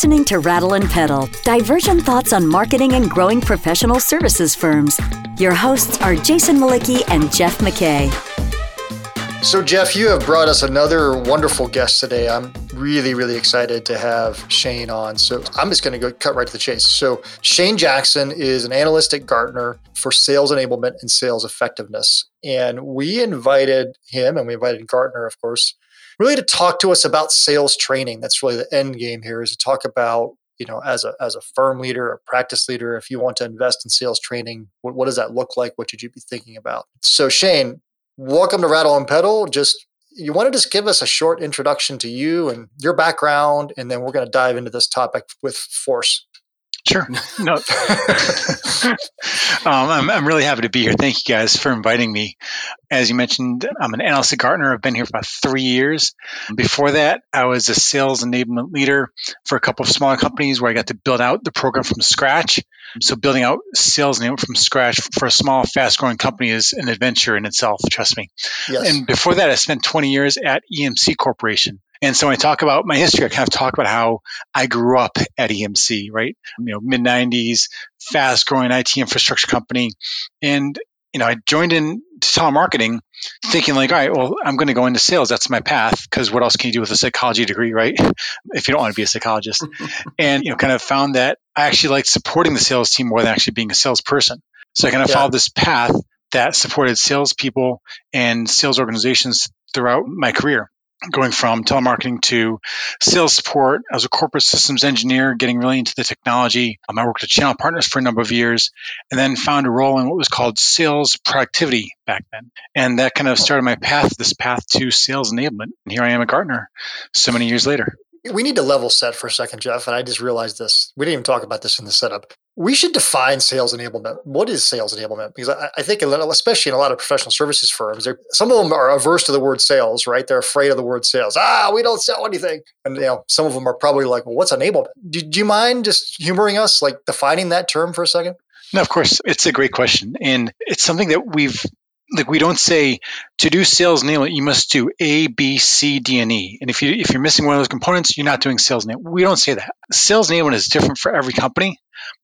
listening to Rattle and Pedal, divergent thoughts on marketing and growing professional services firms. Your hosts are Jason Mlicki and Jeff McKay. So, Jeff, you have brought us another wonderful guest today. I'm really, really excited to have Shane on. So, I'm just going to go cut right to the chase. So, Shane Jackson is an analyst at Gartner for sales enablement and sales effectiveness. And we invited him, and we invited Gartner, of course, really to talk to us about sales training. That's really the end game here is to talk about, you know, as a, as a firm leader, a practice leader, if you want to invest in sales training, what, what does that look like? What should you be thinking about? So Shane, welcome to Rattle and Pedal. Just you want to just give us a short introduction to you and your background, and then we're going to dive into this topic with force. Sure. No. um, I'm, I'm really happy to be here. Thank you guys for inviting me. As you mentioned, I'm an analyst at Gartner. I've been here for about three years. Before that, I was a sales enablement leader for a couple of smaller companies where I got to build out the program from scratch. So, building out sales enablement from scratch for a small, fast growing company is an adventure in itself, trust me. Yes. And before that, I spent 20 years at EMC Corporation. And so when I talk about my history, I kind of talk about how I grew up at EMC, right? You know, mid 90s, fast growing IT infrastructure company. And, you know, I joined in to telemarketing thinking like, all right, well, I'm going to go into sales. That's my path. Cause what else can you do with a psychology degree, right? if you don't want to be a psychologist. and, you know, kind of found that I actually liked supporting the sales team more than actually being a salesperson. So I kind of yeah. followed this path that supported salespeople and sales organizations throughout my career going from telemarketing to sales support as a corporate systems engineer, getting really into the technology. Um, I worked at channel partners for a number of years and then found a role in what was called sales productivity back then. And that kind of started my path, this path to sales enablement. And here I am at Gartner so many years later. We need to level set for a second, Jeff. And I just realized this. We didn't even talk about this in the setup we should define sales enablement. What is sales enablement? Because I, I think, especially in a lot of professional services firms, some of them are averse to the word sales, right? They're afraid of the word sales. Ah, we don't sell anything. And you know, some of them are probably like, well, what's enablement? Do, do you mind just humoring us, like defining that term for a second? No, of course. It's a great question. And it's something that we've like we don't say to do sales enablement you must do a b c d and e and if you if you're missing one of those components you're not doing sales enablement we don't say that sales enablement is different for every company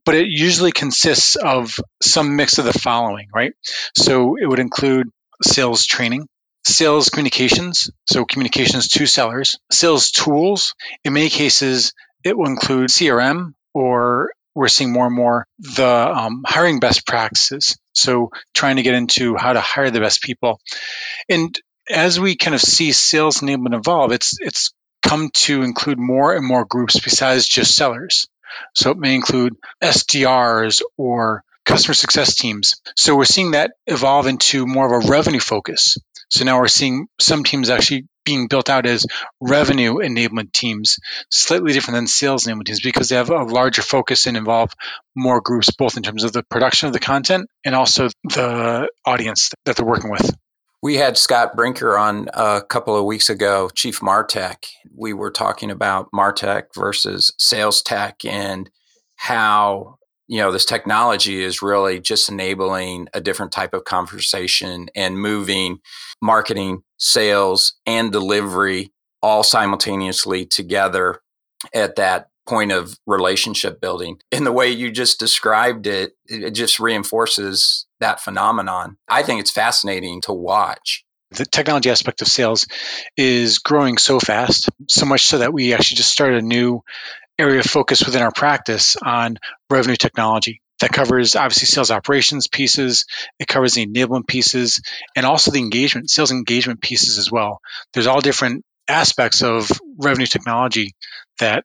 but it usually consists of some mix of the following, right? So it would include sales training, sales communications, so communications to sellers, sales tools. In many cases, it will include CRM or we're seeing more and more the um, hiring best practices. So trying to get into how to hire the best people. And as we kind of see sales enablement evolve, it's it's come to include more and more groups besides just sellers. So it may include SDRs or customer success teams. So we're seeing that evolve into more of a revenue focus. So now we're seeing some teams actually being built out as revenue enablement teams, slightly different than sales enablement teams because they have a larger focus and involve more groups, both in terms of the production of the content and also the audience that they're working with. We had Scott Brinker on a couple of weeks ago, Chief Martech. We were talking about Martech versus sales tech and how you know this technology is really just enabling a different type of conversation and moving marketing, sales, and delivery all simultaneously together at that point of relationship building. In the way you just described it, it just reinforces that phenomenon. I think it's fascinating to watch. The technology aspect of sales is growing so fast, so much so that we actually just started a new area of focus within our practice on revenue technology that covers obviously sales operations pieces it covers the enablement pieces and also the engagement sales engagement pieces as well there's all different aspects of revenue technology that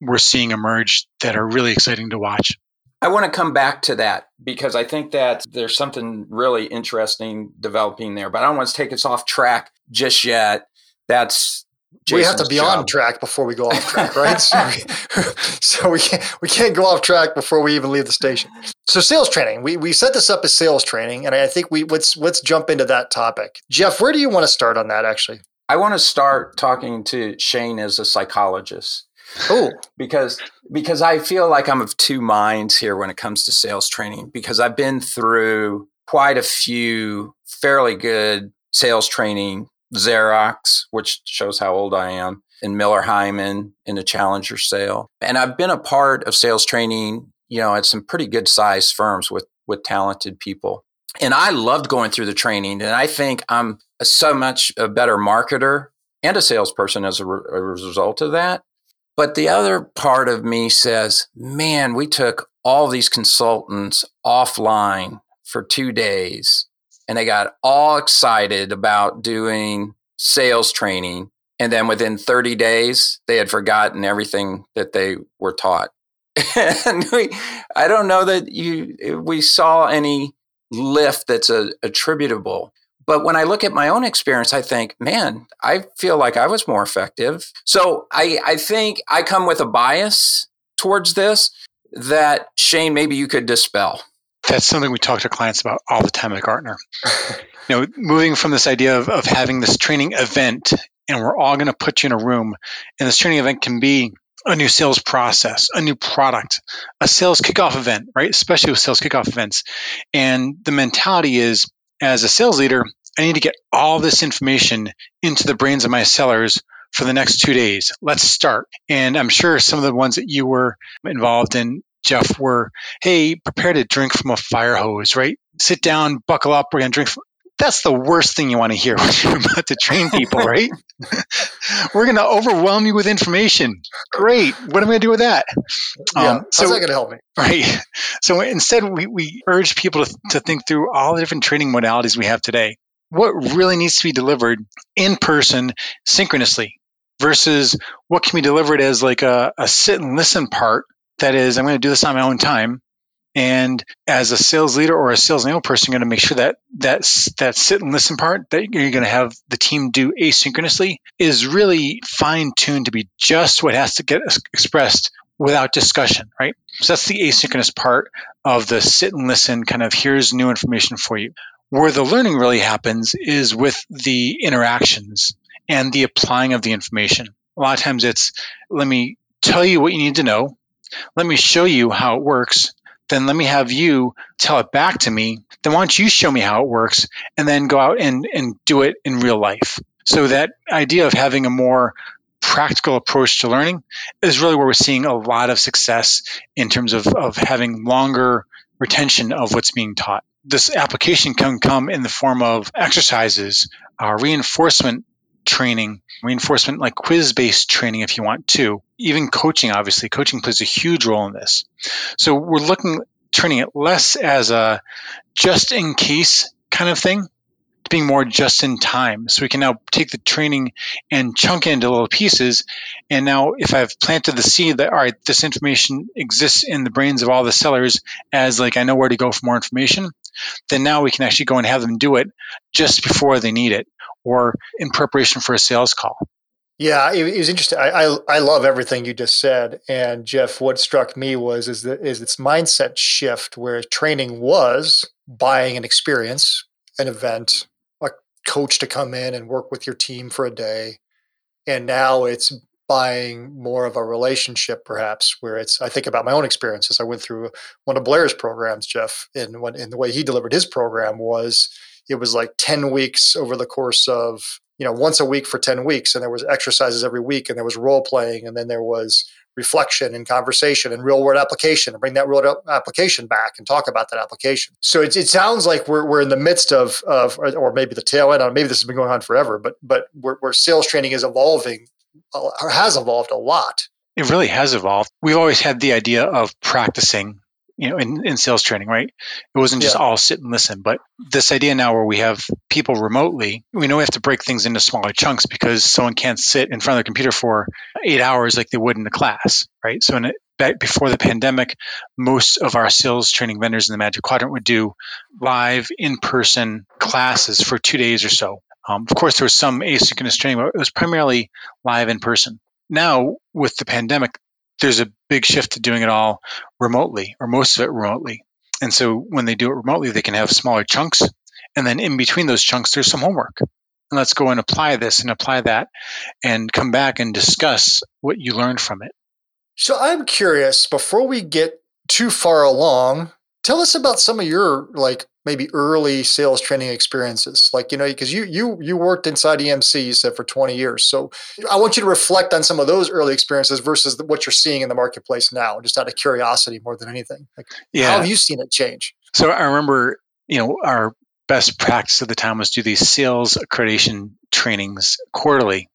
we're seeing emerge that are really exciting to watch. I want to come back to that because I think that there's something really interesting developing there, but I don't want to take us off track just yet. That's Jason's we have to be job. on track before we go off track, right? so, we, so we can't we can't go off track before we even leave the station. So sales training, we we set this up as sales training, and I think we let's let's jump into that topic. Jeff, where do you want to start on that? Actually, I want to start talking to Shane as a psychologist. Oh, because because I feel like I'm of two minds here when it comes to sales training because I've been through quite a few fairly good sales training Xerox, which shows how old I am, in Miller Heiman in the Challenger sale. And I've been a part of sales training, you know, at some pretty good sized firms with, with talented people. And I loved going through the training. And I think I'm so much a better marketer and a salesperson as a, re- a result of that. But the other part of me says, man, we took all these consultants offline for two days and they got all excited about doing sales training. And then within 30 days, they had forgotten everything that they were taught. and we, I don't know that you, we saw any lift that's a, attributable. But when I look at my own experience, I think, man, I feel like I was more effective. So I, I think I come with a bias towards this that Shane, maybe you could dispel. That's something we talk to clients about all the time at Gartner. you know, moving from this idea of, of having this training event and we're all going to put you in a room and this training event can be a new sales process, a new product, a sales kickoff event, right? Especially with sales kickoff events. And the mentality is as a sales leader, I need to get all this information into the brains of my sellers for the next two days. Let's start. And I'm sure some of the ones that you were involved in, Jeff, were hey, prepare to drink from a fire hose, right? Sit down, buckle up, we're going to drink. From, that's the worst thing you want to hear when you're about to train people, right? We're going to overwhelm you with information. Great. What am I going to do with that? Yeah. Um, so, How's that going to help me? Right. So instead, we, we urge people to, to think through all the different training modalities we have today. What really needs to be delivered in person synchronously versus what can be delivered as like a, a sit and listen part that is, I'm going to do this on my own time and as a sales leader or a sales enablement person, you're going to make sure that that that sit and listen part that you're going to have the team do asynchronously is really fine tuned to be just what has to get expressed without discussion, right? So that's the asynchronous part of the sit and listen kind of here's new information for you. Where the learning really happens is with the interactions and the applying of the information. A lot of times it's let me tell you what you need to know. Let me show you how it works then let me have you tell it back to me. Then why don't you show me how it works and then go out and, and do it in real life? So that idea of having a more practical approach to learning is really where we're seeing a lot of success in terms of, of having longer retention of what's being taught. This application can come in the form of exercises, uh, reinforcement training, reinforcement like quiz based training if you want to, even coaching, obviously. Coaching plays a huge role in this. So we're looking, turning it less as a just in case kind of thing to being more just in time. So we can now take the training and chunk it into little pieces. And now, if I've planted the seed that, all right, this information exists in the brains of all the sellers as like I know where to go for more information, then now we can actually go and have them do it just before they need it or in preparation for a sales call. Yeah, it, was interesting. I, I, I love everything you just said, and Jeff. What struck me was is that is its mindset shift where training was buying an experience, an event, a coach to come in and work with your team for a day, and now it's buying more of a relationship, perhaps. Where it's I think about my own experiences. I went through one of Blair's programs, Jeff, and when in the way he delivered his program was it was like 10 weeks over the course of you know once a week for 10 weeks and there was exercises every week and there was role playing and then there was reflection and conversation and real world application and bring that real world application back and talk about that application. So it, it sounds like we're, we're in the midst of, of or maybe the tail end maybe this has been going on forever but but where, where sales training is evolving uh, or has evolved a lot. It really has evolved. We've always had the idea of practicing you know, in, in sales training, right? It wasn't just yeah. all sit and listen, but this idea now where we have people remotely, we know we have to break things into smaller chunks because someone can't sit in front of the computer for eight hours like they would in a class, right? So in it, back before the pandemic, most of our sales training vendors in the Magic Quadrant would do live in-person classes for two days or so. Um, of course, there was some asynchronous training, but it was primarily live in person. Now, with the pandemic, there's a big shift to doing it all remotely or most of it remotely. And so when they do it remotely, they can have smaller chunks. And then in between those chunks, there's some homework. And let's go and apply this and apply that and come back and discuss what you learned from it. So I'm curious, before we get too far along Tell us about some of your like maybe early sales training experiences. Like, you know, because you you you worked inside EMC, you said for 20 years. So I want you to reflect on some of those early experiences versus what you're seeing in the marketplace now, just out of curiosity more than anything. Like yeah. how have you seen it change? So I remember, you know, our best practice at the time was do these sales accreditation trainings quarterly.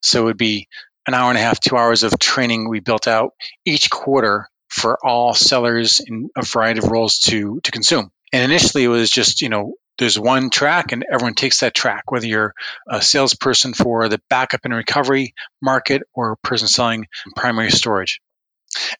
So it would be an hour and a half, two hours of training we built out each quarter for all sellers in a variety of roles to to consume. And initially, it was just you know there's one track and everyone takes that track, whether you're a salesperson for the backup and recovery market or a person selling primary storage.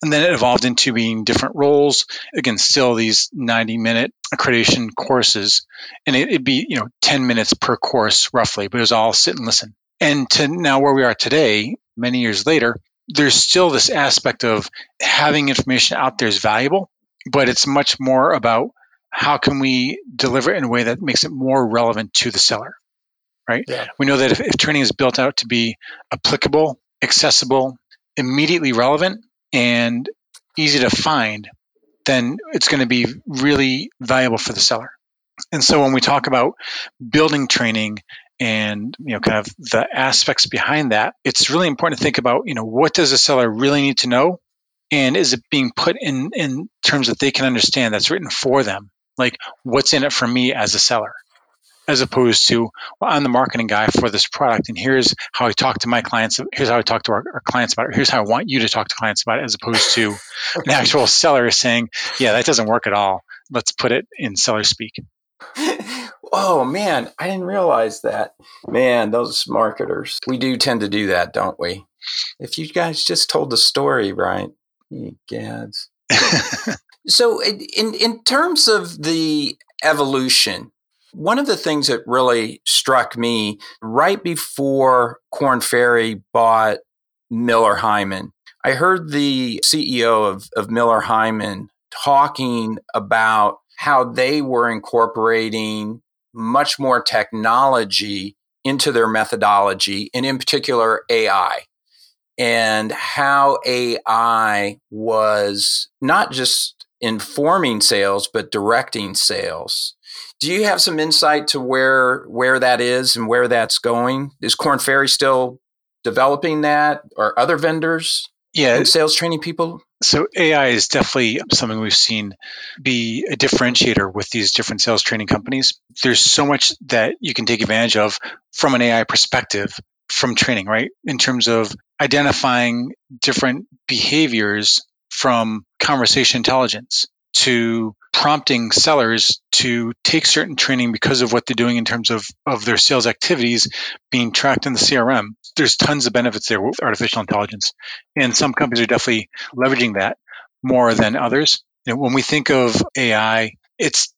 And then it evolved into being different roles. Again, still these 90 minute accreditation courses. And it, would be, you know, 10 minutes per course roughly, but it was all sit and listen. And to now where we are today, many years later, there's still this aspect of having information out there is valuable, but it's much more about how can we deliver it in a way that makes it more relevant to the seller, right? Yeah. We know that if, if training is built out to be applicable, accessible, immediately relevant, and easy to find, then it's going to be really valuable for the seller. And so when we talk about building training and you know kind of the aspects behind that it's really important to think about you know what does a seller really need to know? And is it being put in in terms that they can understand that's written for them? Like what's in it for me as a seller? As opposed to well i'm the marketing guy for this product and here's how i talk to my clients here's how i talk to our, our clients about it here's how i want you to talk to clients about it as opposed to an actual seller saying yeah that doesn't work at all. Let's put it in seller speak oh man, I didn't realize that. Man, those marketers, we do tend to do that, don't we? If you guys just told the story right, you gads. so, in in terms of the evolution, one of the things that really struck me right before Korn Ferry bought Miller Heiman, I heard the CEO of, of Miller Heiman talking about how they were incorporating much more technology into their methodology, and in particular, AI, and how AI was not just informing sales, but directing sales. Do you have some insight to where where that is and where that's going? Is Korn Ferry still developing that, or other vendors? Yeah, sales training people. So AI is definitely something we've seen be a differentiator with these different sales training companies. There's so much that you can take advantage of from an AI perspective from training, right? In terms of identifying different behaviors from conversation intelligence to prompting sellers to take certain training because of what they're doing in terms of, of their sales activities being tracked in the CRM. There's tons of benefits there with artificial intelligence. And some companies are definitely leveraging that more than others. You know, when we think of AI, it's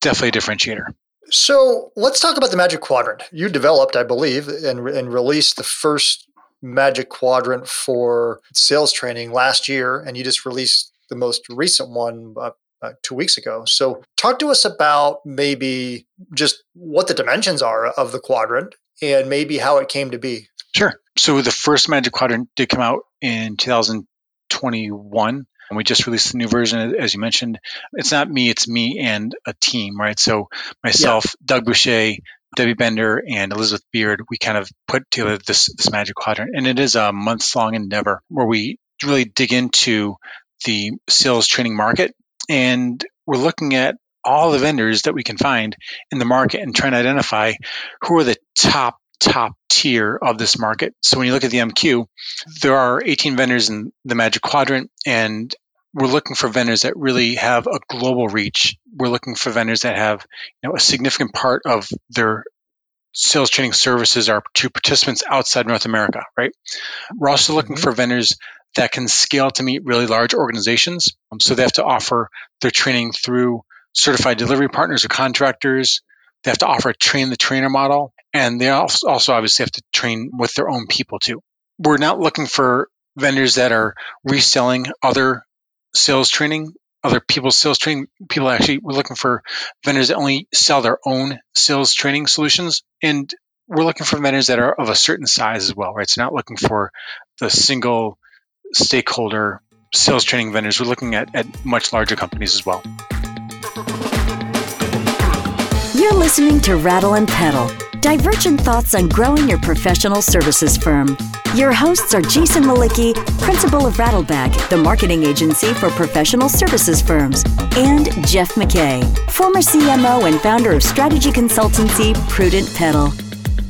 definitely a differentiator. So let's talk about the Magic Quadrant. You developed, I believe, and, and released the first Magic Quadrant for sales training last year, and you just released the most recent one uh, uh, two weeks ago. So, talk to us about maybe just what the dimensions are of the quadrant and maybe how it came to be. Sure. So, the first Magic Quadrant did come out in 2021. And we just released the new version, as you mentioned. It's not me, it's me and a team, right? So, myself, yeah. Doug Boucher, Debbie Bender, and Elizabeth Beard, we kind of put together this, this Magic Quadrant. And it is a months long endeavor where we really dig into the sales training market and we're looking at all the vendors that we can find in the market and trying to identify who are the top top tier of this market. So when you look at the MQ, there are 18 vendors in the Magic Quadrant and we're looking for vendors that really have a global reach. We're looking for vendors that have, you know, a significant part of their sales training services are to participants outside North America, right? We're also looking mm-hmm. for vendors that can scale to meet really large organizations. Um, so they have to offer their training through certified delivery partners or contractors. They have to offer a train the trainer model. And they also, obviously have to train with their own people too. We're not looking for vendors that are reselling other sales training, other people's sales training. People actually, we're looking for vendors that only sell their own sales training solutions. And we're looking for vendors that are of a certain size as well, right? So not looking for the single stakeholder sales training vendors. We're looking at, at much larger companies as well. You're listening to Rattle and Pedal, divergent thoughts on growing your professional services firm. Your hosts are Jason Mlicki, principal of Rattleback, the marketing agency for professional services firms, and Jeff McKay, former CMO and founder of strategy consultancy Prudent Pedal.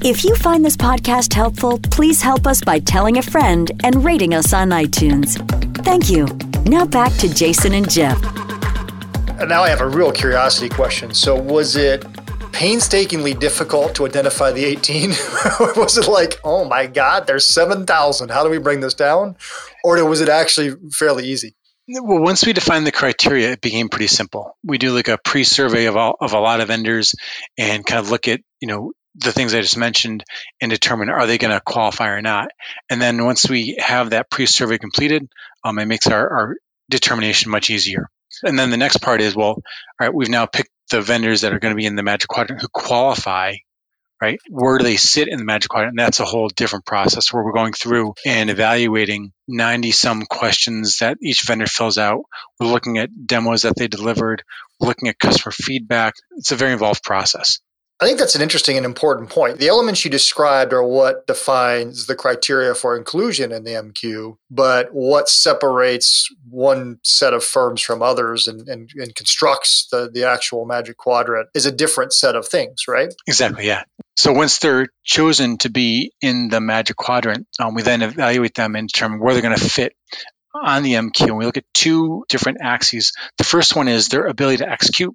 If you find this podcast helpful, please help us by telling a friend and rating us on iTunes. Thank you. Now back to Jason and Jeff. Uh, now I have a real curiosity question. So, was it painstakingly difficult to identify the 18? or was it like, oh my God, there's 7,000. How do we bring this down? Or was it actually fairly easy? Well, once we defined the criteria, it became pretty simple. We do like a pre-survey of all, of a lot of vendors and kind of look at, you know, the things I just mentioned and determine are they going to qualify or not. And then once we have that pre-survey completed, um, it makes our, our determination much easier. And then the next part is, well, all right, we've now picked the vendors that are going to be in the Magic Quadrant who qualify, right? Where do they sit in the Magic Quadrant? And that's a whole different process where we're going through and evaluating 90 some questions that each vendor fills out. We're looking at demos that they delivered, we're looking at customer feedback. It's a very involved process. I think that's an interesting and important point. The elements you described are what defines the criteria for inclusion in the MQ, but what separates one set of firms from others and, and, and constructs the, the actual Magic Quadrant is a different set of things, right? Exactly, yeah. So once they're chosen to be in the Magic Quadrant, um, we then evaluate them and determine where they're going to fit on the MQ. And we look at two different axes. The first one is their ability to execute.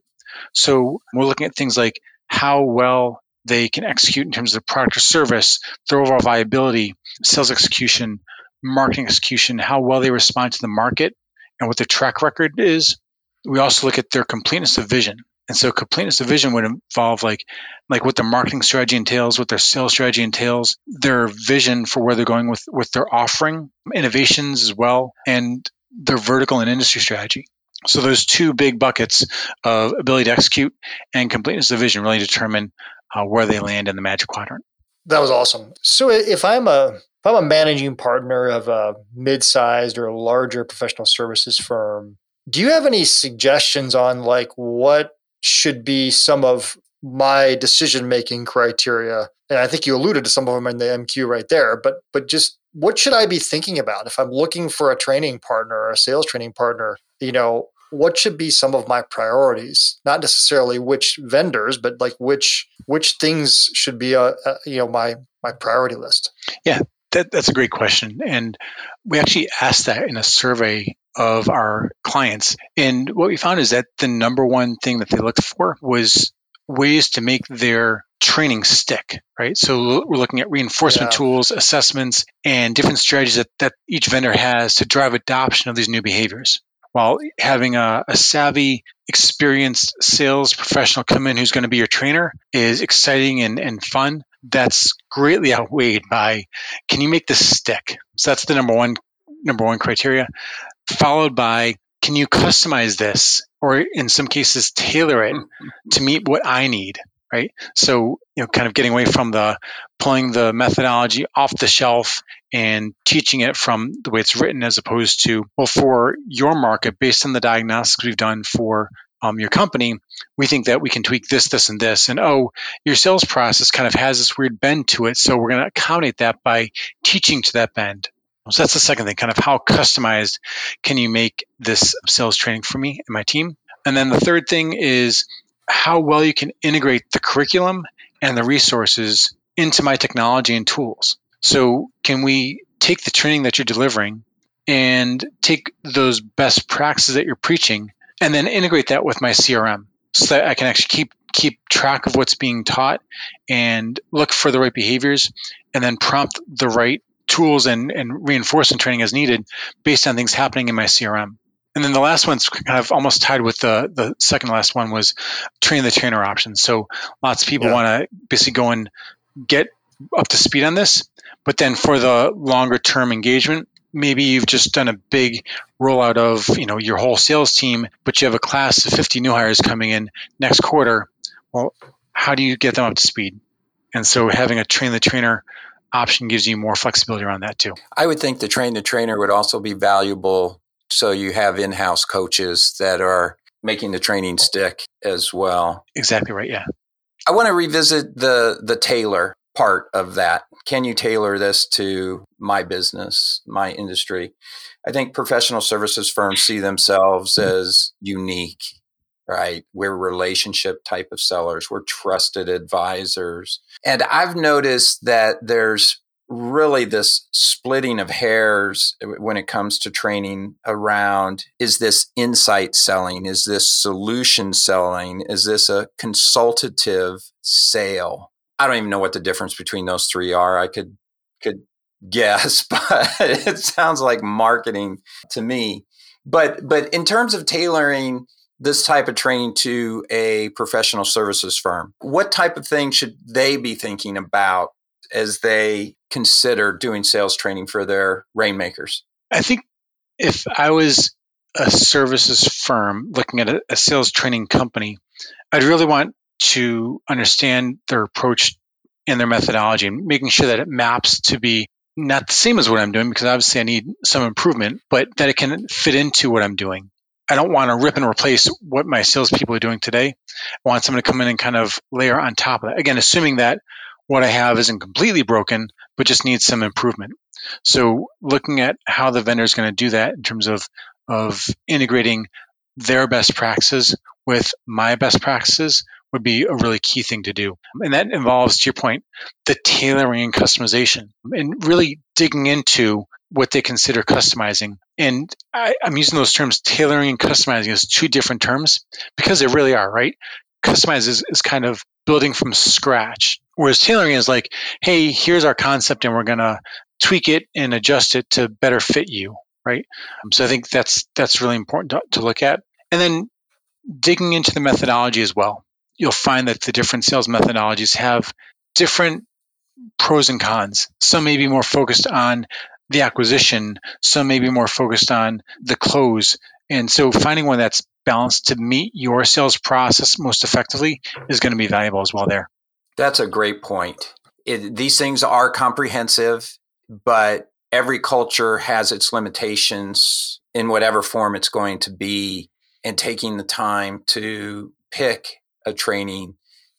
So we're looking at things like how well they can execute in terms of product or service, their overall viability, sales execution, marketing execution, how well they respond to the market, and what their track record is. We also look at their completeness of vision. And so completeness of vision would involve like like what their marketing strategy entails, what their sales strategy entails, their vision for where they're going with with their offering, innovations as well, and their vertical and industry strategy. So those two big buckets of ability to execute and completeness of vision really determine uh, where they land in the magic quadrant. That was awesome. So if I'm a if I'm a managing partner of a mid-sized or larger professional services firm, do you have any suggestions on like what should be some of my decision-making criteria? And I think you alluded to some of them in the MQ right there, but but just what should I be thinking about if I'm looking for a training partner or a sales training partner? You know, what should be some of my priorities? Not necessarily which vendors, but like which which things should be a, a you know my my priority list. Yeah, that, that's a great question, and we actually asked that in a survey of our clients, and what we found is that the number one thing that they looked for was ways to make their training stick, right? So we're looking at reinforcement yeah. tools, assessments, and different strategies that, that each vendor has to drive adoption of these new behaviors. While having a, a savvy, experienced sales professional come in who's going to be your trainer is exciting and, and fun, that's greatly outweighed by can you make this stick? So that's the number one number one criteria. Followed by can you customize this or in some cases tailor it mm-hmm. to meet what I need? Right? So, you know, kind of getting away from the pulling the methodology off the shelf and teaching it from the way it's written as opposed to, well, for your market, based on the diagnostics we've done for um, your company, we think that we can tweak this, this, and this. And oh, your sales process kind of has this weird bend to it. So we're going to accommodate that by teaching to that bend. So that's the second thing, kind of how customized can you make this sales training for me and my team? And then the third thing is how well you can integrate the curriculum and the resources into my technology and tools. So, can we take the training that you're delivering and take those best practices that you're preaching and then integrate that with my CRM so that I can actually keep keep track of what's being taught and look for the right behaviors and then prompt the right tools and, and reinforcement training as needed based on things happening in my CRM. And then the last one's kind of almost tied with the the second last one was train the trainer option. So lots of people yeah. want to basically go and get up to speed on this, but then for the longer term engagement, maybe you've just done a big rollout of you know your whole sales team, but you have a class of 50 new hires coming in next quarter. Well, how do you get them up to speed? And so having a train the trainer option gives you more flexibility around that too. I would think the train the trainer would also be valuable so you have in house coaches that are making the training stick as well. Exactly right. Yeah. I want to revisit the the tailor part of that. Can you tailor this to my business, my industry? I think professional services firms see themselves mm-hmm. as unique, right? We're relationship type of sellers, we're trusted advisors. And I've noticed that there's really this splitting of hairs uh, when it comes to training around is this insight selling? Is this solution selling? Is this a consultative sale? I don't even know what the difference between those three are. I could could guess but it sounds like marketing to me. But but in terms of tailoring this type of training to a professional services firm what type of thing should they be thinking about as they consider doing sales training for their rainmakers? I think if I was a services firm looking at a, a sales training company, I'd really want to understand their approach and their methodology and making sure that it maps to be not the same as what I'm doing because obviously I need some improvement, but that it can fit into what I'm doing. I don't want to rip and replace what my salespeople are doing today. I want someone to come in and kind of layer on top of that. Again, assuming that what I have isn't completely broken, but just needs some improvement. So looking at how the vendor is going to do that in terms of of integrating their best practices with my best practices would be a really key thing to do. And that involves, to your point, the tailoring and customization and really digging into what they consider customizing. And I, am using those terms tailoring and customizing as two different terms because they really are, right? Customize is, is kind of building from scratch. Whereas tailoring is like, hey, here's our concept and we're going to tweak it and adjust it to better fit you, right? Um, so I think that's that's really important to, to look at. And then digging into the methodology as well. You'll find that the different sales methodologies have different pros and cons. Some may be more focused on the acquisition, some may be more focused on the close. And so finding one that's balanced to meet your sales process most effectively is going to be valuable as well there. That's a great point. It, these things are comprehensive, but every culture has its limitations in whatever form it's going to be. And taking the time to pick a training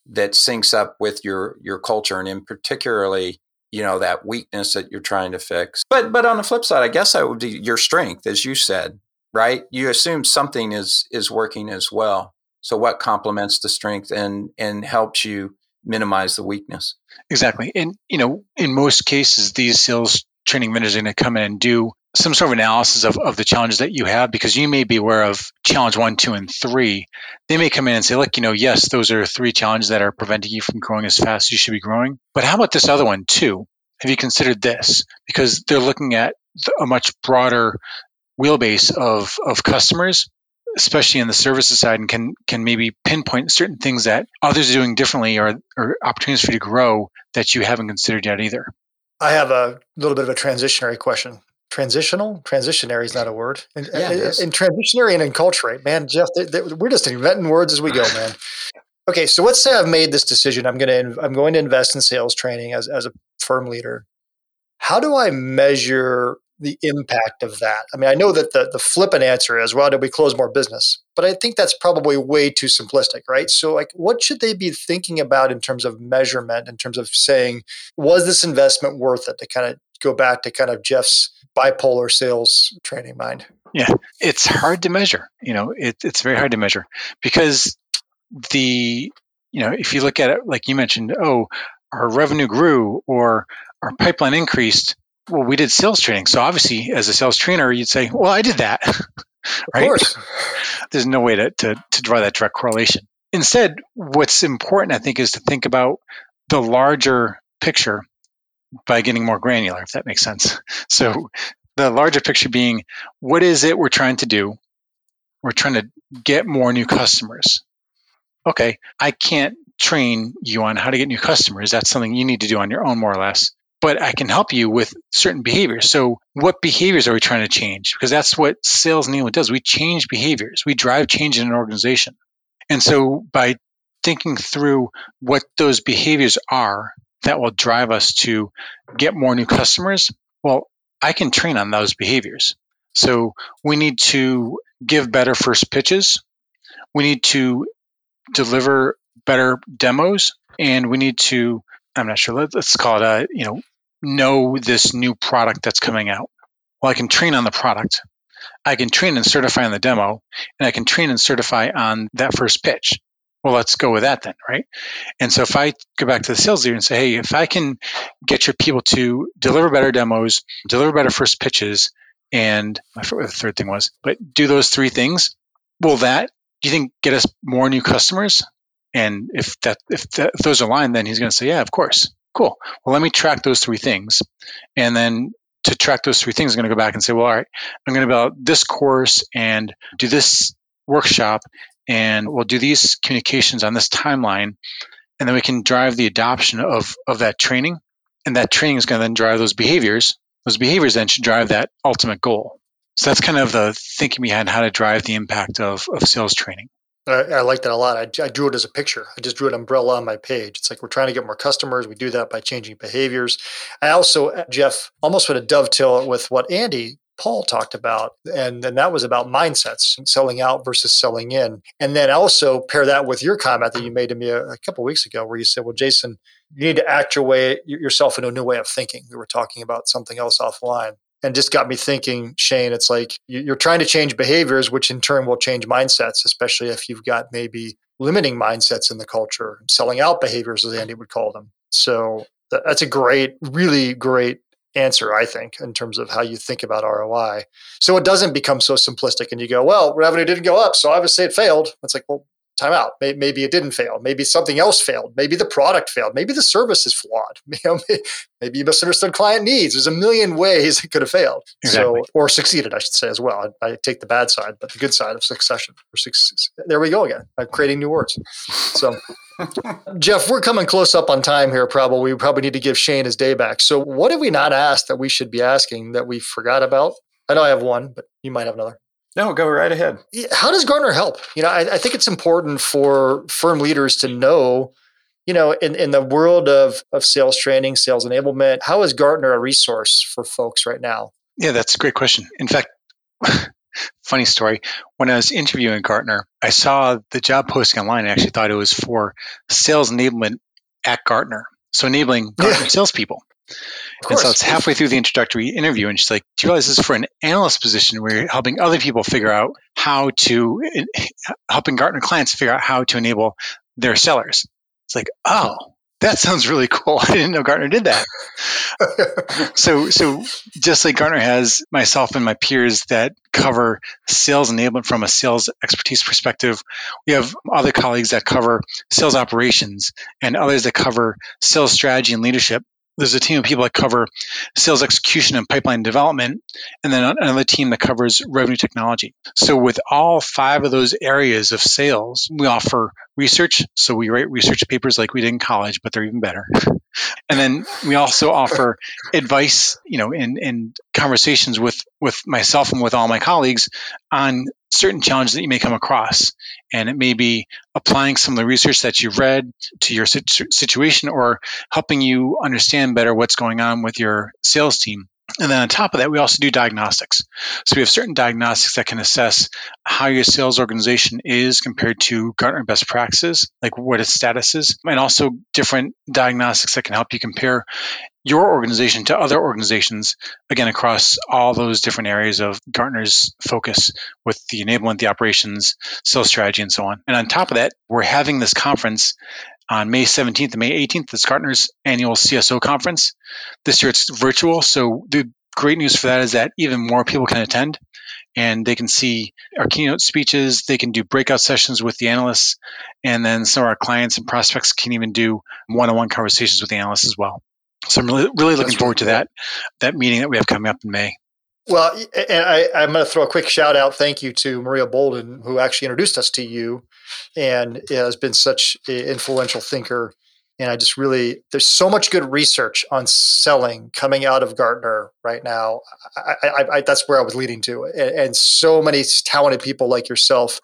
that syncs up with your your culture, and in particularly, you know, that weakness that you're trying to fix. But but on the flip side, I guess that would be your strength, as you said right? You assume something is is working as well. So what complements the strength and and helps you minimize the weakness? Exactly. And you know, in most cases, these sales training vendors are going to come in and do some sort of analysis of, of the challenges that you have because you may be aware of challenge one, two, and three. They may come in and say, look, you know, yes, those are three challenges that are preventing you from growing as fast as you should be growing. But how about this other one too? Have you considered this? Because they're looking at a much broader wheelbase of of customers especially in the services side and can can maybe pinpoint certain things that others are doing differently or, or opportunities for you to grow that you haven't considered yet either? I have a little bit of a transitionary question. Transitional? Transitionary is not a word. In, yeah, in, in transitionary and enculturate man jeff they, they, we're just inventing words as we go man. Okay so let's say i've made this decision. I'm going to i'm going to invest in sales training as, as a firm leader. How do i measure the impact of that? I mean, I know that the, the flippant answer is, well, did we close more business? But I think that's probably way too simplistic, right? So, like, what should they be thinking about in terms of measurement, in terms of saying, was this investment worth it to kind of go back to kind of Jeff's bipolar sales training mind? Yeah, it's hard to measure. You know, it, it's very hard to measure because the, you know, if you look at it, like you mentioned, oh, our revenue grew or our pipeline increased well, we did sales training. So obviously, as a sales trainer, you'd say, well, I did that. right? Of course. There's no way to, to, to draw that direct correlation. Instead, what's important, I think, is to think about the larger picture by getting more granular, if that makes sense. So the larger picture being what is it we're trying to do? We're trying to get more new customers. Okay, I can't train you on how to get new customers. That's something you need to do on your own, more or less but I can help you with certain behaviors. So, what behaviors are we trying to change? Because that's what sales enablement does. We change behaviors, we drive change in an organization. And so, by thinking through what those behaviors are that will drive us to get more new customers, well, I can train on those behaviors. So, we need to give better first pitches. We need to deliver better demos and we need to, I'm not sure, let's call it a, you know, know this new product that's coming out. Well, I can train on the product. I can train and certify on the demo, and I can train and certify on that first pitch. Well, let's go with that then, right? And so if I go back to the sales leader and say, hey, if I can get your people to deliver better demos, deliver better first pitches, and I forget what the third thing was, but do those three things, will that, do you think, get us more new customers? And if that if, that, if those align, then he's going to say, yeah, of course. Cool. Well, let me track those three things. And then to track those three things, I'm going to go back and say, well, all right, I'm going to build this course and do this workshop and we'll do these communications on this timeline. And then we can drive the adoption of, of that training. And that training is going to then drive those behaviors. Those behaviors then should drive that ultimate goal. So that's kind of the thinking behind how to drive the impact of, of sales training. I, I, like that a lot. I, I, drew it as a picture. I just drew an umbrella on my page. It's like we're trying to get more customers. We do that by changing behaviors. I also, uh, Jeff, almost want to dovetail it with what Andy Paul talked about, and then that was about mindsets, selling out versus selling in. And then also pair that with your comment that you made to me a, a couple weeks ago, where you said, "Well, Jason, you need to act your way yourself into a new way of thinking." We were talking about something else offline and just got me thinking, Shane, it's like you're trying to change behaviors, which in turn will change mindsets, especially if you've got maybe limiting mindsets in the culture, selling out behaviors, as Andy would call them. So that's a great, really great answer, I think, in terms of how you think about ROI. So it doesn't become so simplistic and you go, well, revenue didn't go up, so obviously it failed. It's like, well, time out. Maybe it didn't fail. Maybe something else failed. Maybe the product failed. Maybe the service is flawed. maybe you misunderstood client needs. There's a million ways it could have failed. Exactly. So, or succeeded, I should say as well. I, I, take the bad side, but the good side of succession. Or success. There we go again. I'm creating new words. So, Jeff, we're coming close up on time here. Probably, we probably need to give Shane his day back. So, what did we not ask that we should be asking that we forgot about? I know I have one, but you might have another. No, go right ahead. How does Gartner help? You know, I, I, think it's important for firm leaders to know, you know, in, in the world of, of sales training, sales enablement, how is Gartner a resource for folks right now? Yeah, that's a great question. In fact, funny story. When I was interviewing Gartner, I saw the job posting online. I actually thought it was for sales enablement at Gartner. So enabling Gartner yeah. salespeople. And so it's halfway through the introductory interview, and she's like, "Do you realize this is for an analyst position where you're helping other people figure out how to, helping Gartner clients figure out how to enable their sellers?" It's like, oh, that sounds really cool. I didn't know Gartner did that. so, so just like Gartner has myself and my peers that cover sales enablement from a sales expertise perspective, we have other colleagues that cover sales operations and others that cover sales strategy and leadership there's a team of people that cover sales execution and pipeline development, and then another team that covers revenue technology. So, with all five of those areas of sales, we offer research. So, we write research papers like we did in college, but they're even better. and then we also offer advice, you know, in, in conversations with, with myself and with all my colleagues on certain challenges that you may come across. And it may be applying some of the research that you've read to your situation or helping you understand better what's going on with your sales team. And then on top of that, we also do diagnostics. So we have certain diagnostics that can assess how your sales organization is compared to Gartner best practices, like what its status is, and also different diagnostics that can help you compare your organization to other organizations, again, across all those different areas of Gartner's focus with the enablement, the operations, sales strategy, and so on. And on top of that, we're having this conference on May 17th and May 18th. It's Gartner's annual CSO conference. This year it's virtual. So the great news for that is that even more people can attend and they can see our keynote speeches. They can do breakout sessions with the analysts. And then some of our clients and prospects can even do one on one conversations with the analysts as well. So I'm really, really looking forward to that that meeting that we have coming up in May. Well, and I, am going to throw a quick shout out, thank you to Maria Boulden, who actually introduced us to you, and has been such an influential thinker. And I just really, there's so much good research on selling coming out of Gartner right now. I, I, I, that's where I was leading to, and, and so many talented people like yourself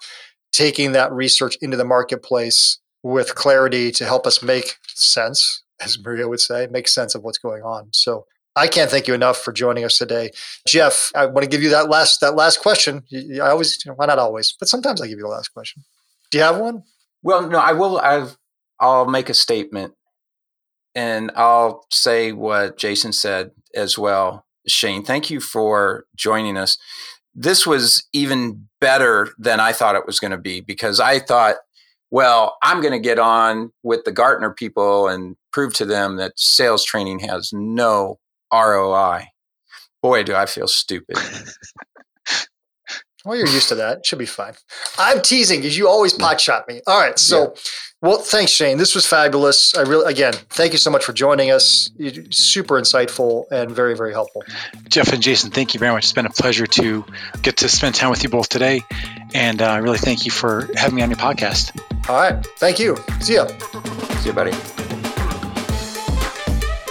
taking that research into the marketplace with clarity to help us make sense as Maria would say, make sense of what's going on. So I can't thank you enough for joining us today, Jeff. I want to give you that last that last question. I always, you know, why not always, but sometimes I give you the last question. Do you have one? Well, no, I will. I've I'll make a statement and I'll say what Jason said as well. Shane, thank you for joining us. This was even better than I thought it was going to be because I thought, well, I'm going to get on with the Gartner people and prove to them that sales training has no ROI. Boy, do I feel stupid. well, you're used to that. It should be fine. I'm teasing because you always pot shot me. All right. So, yeah. well, thanks, Shane. This was fabulous. I really, again, thank you so much for joining us. You're super insightful and very, very helpful. Jeff and Jason, thank you very much. It's been a pleasure to get to spend time with you both today. And I uh, really thank you for having me on your podcast. All right. Thank you. See ya. See you, buddy.